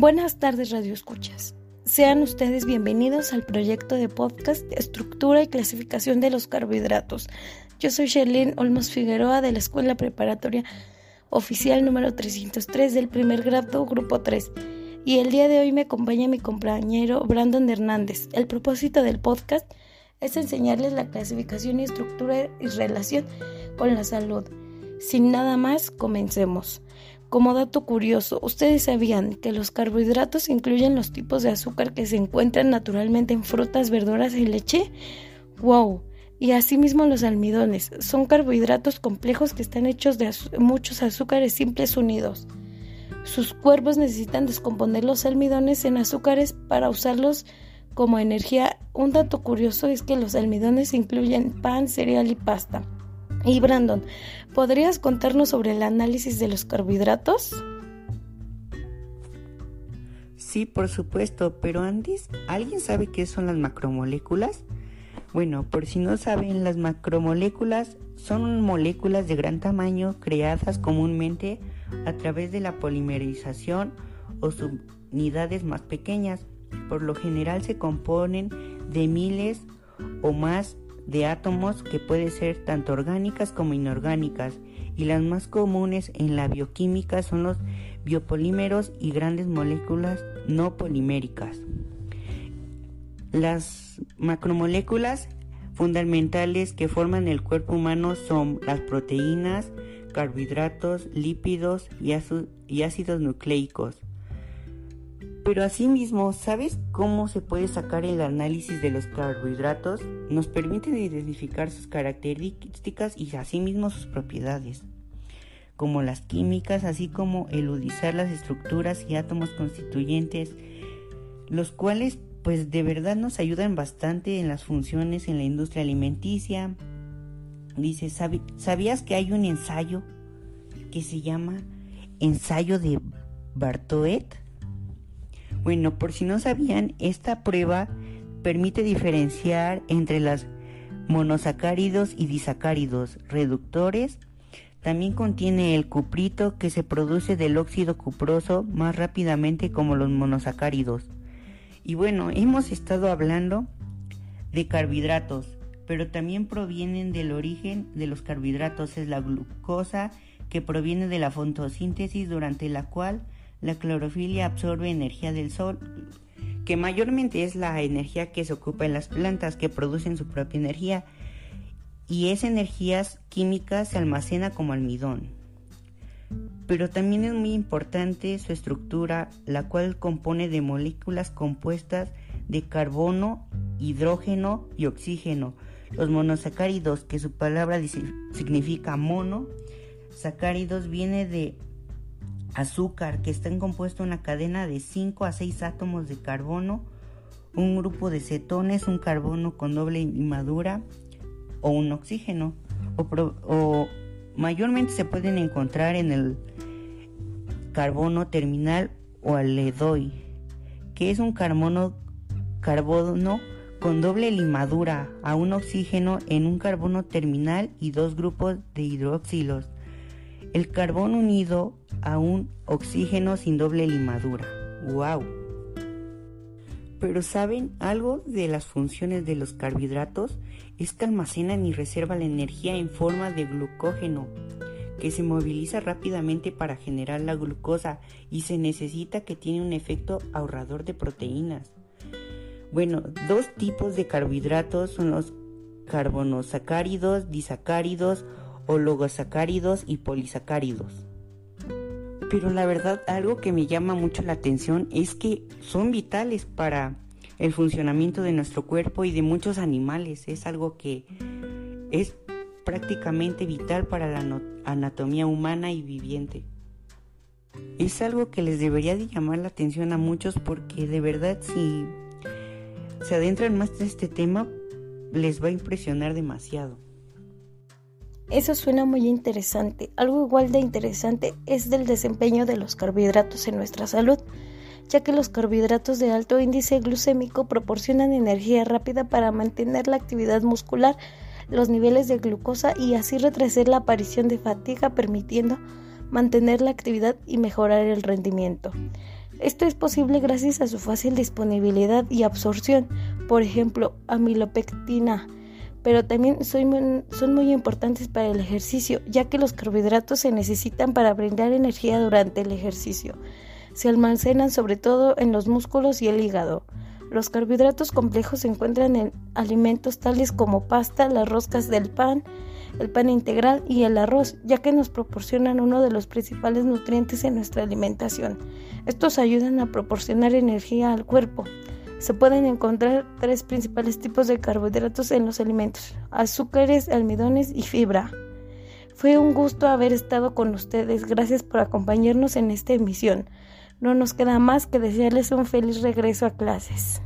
Buenas tardes, Radio Escuchas. Sean ustedes bienvenidos al proyecto de podcast Estructura y Clasificación de los Carbohidratos. Yo soy Sherlyn Olmos Figueroa de la Escuela Preparatoria Oficial número 303 del primer grado, grupo 3. Y el día de hoy me acompaña mi compañero Brandon Hernández. El propósito del podcast es enseñarles la clasificación y estructura y relación con la salud. Sin nada más, comencemos. Como dato curioso, ¿ustedes sabían que los carbohidratos incluyen los tipos de azúcar que se encuentran naturalmente en frutas, verduras y leche? ¡Wow! Y asimismo los almidones. Son carbohidratos complejos que están hechos de muchos azúcares simples unidos. Sus cuerpos necesitan descomponer los almidones en azúcares para usarlos como energía. Un dato curioso es que los almidones incluyen pan, cereal y pasta. Y Brandon, ¿podrías contarnos sobre el análisis de los carbohidratos? Sí, por supuesto, pero Andis, ¿alguien sabe qué son las macromoléculas? Bueno, por si no saben, las macromoléculas son moléculas de gran tamaño creadas comúnmente a través de la polimerización o subunidades más pequeñas. Por lo general se componen de miles o más de átomos que pueden ser tanto orgánicas como inorgánicas y las más comunes en la bioquímica son los biopolímeros y grandes moléculas no poliméricas. Las macromoléculas fundamentales que forman el cuerpo humano son las proteínas, carbohidratos, lípidos y ácidos nucleicos. Pero asimismo, ¿sabes cómo se puede sacar el análisis de los carbohidratos? Nos permite identificar sus características y asimismo sus propiedades, como las químicas, así como eludizar las estructuras y átomos constituyentes, los cuales pues de verdad nos ayudan bastante en las funciones en la industria alimenticia. Dice, ¿sabías que hay un ensayo que se llama ensayo de Bartoet? Bueno, por si no sabían, esta prueba permite diferenciar entre las monosacáridos y disacáridos reductores. También contiene el cuprito que se produce del óxido cuproso más rápidamente como los monosacáridos. Y bueno, hemos estado hablando de carbohidratos, pero también provienen del origen de los carbohidratos, es la glucosa que proviene de la fotosíntesis durante la cual la clorofilia absorbe energía del sol, que mayormente es la energía que se ocupa en las plantas que producen su propia energía, y esa energía química se almacena como almidón. Pero también es muy importante su estructura, la cual compone de moléculas compuestas de carbono, hidrógeno y oxígeno. Los monosacáridos, que su palabra significa mono, sacáridos viene de azúcar que está compuesto en una cadena de 5 a 6 átomos de carbono, un grupo de cetones, un carbono con doble limadura o un oxígeno. O, mayormente se pueden encontrar en el carbono terminal o aledoy, que es un carbono, carbono con doble limadura a un oxígeno en un carbono terminal y dos grupos de hidroxilos el carbón unido a un oxígeno sin doble limadura. ¡Wow! Pero ¿saben algo de las funciones de los carbohidratos? Es que almacenan y reservan la energía en forma de glucógeno, que se moviliza rápidamente para generar la glucosa y se necesita que tiene un efecto ahorrador de proteínas. Bueno, dos tipos de carbohidratos son los carbonosacáridos, disacáridos oligosacáridos y polisacáridos. Pero la verdad algo que me llama mucho la atención es que son vitales para el funcionamiento de nuestro cuerpo y de muchos animales. Es algo que es prácticamente vital para la anatomía humana y viviente. Es algo que les debería de llamar la atención a muchos porque de verdad si se adentran más en este tema les va a impresionar demasiado. Eso suena muy interesante. Algo igual de interesante es del desempeño de los carbohidratos en nuestra salud, ya que los carbohidratos de alto índice glucémico proporcionan energía rápida para mantener la actividad muscular, los niveles de glucosa y así retrasar la aparición de fatiga, permitiendo mantener la actividad y mejorar el rendimiento. Esto es posible gracias a su fácil disponibilidad y absorción, por ejemplo, amilopectina, pero también son, muy importantes para el ejercicio, ya que los carbohidratos se necesitan para brindar energía durante el ejercicio. Se almacenan sobre todo en los músculos y el hígado. Los carbohidratos complejos se encuentran en alimentos tales como pasta, las roscas del pan, el pan integral y el arroz, ya que nos proporcionan uno de los principales nutrientes en nuestra alimentación. Estos ayudan a proporcionar energía al cuerpo. Se pueden encontrar tres principales tipos de carbohidratos en los alimentos, azúcares, almidones y fibra. Fue un gusto haber estado con ustedes. Gracias por acompañarnos en esta emisión. No nos queda más que desearles un feliz regreso a clases.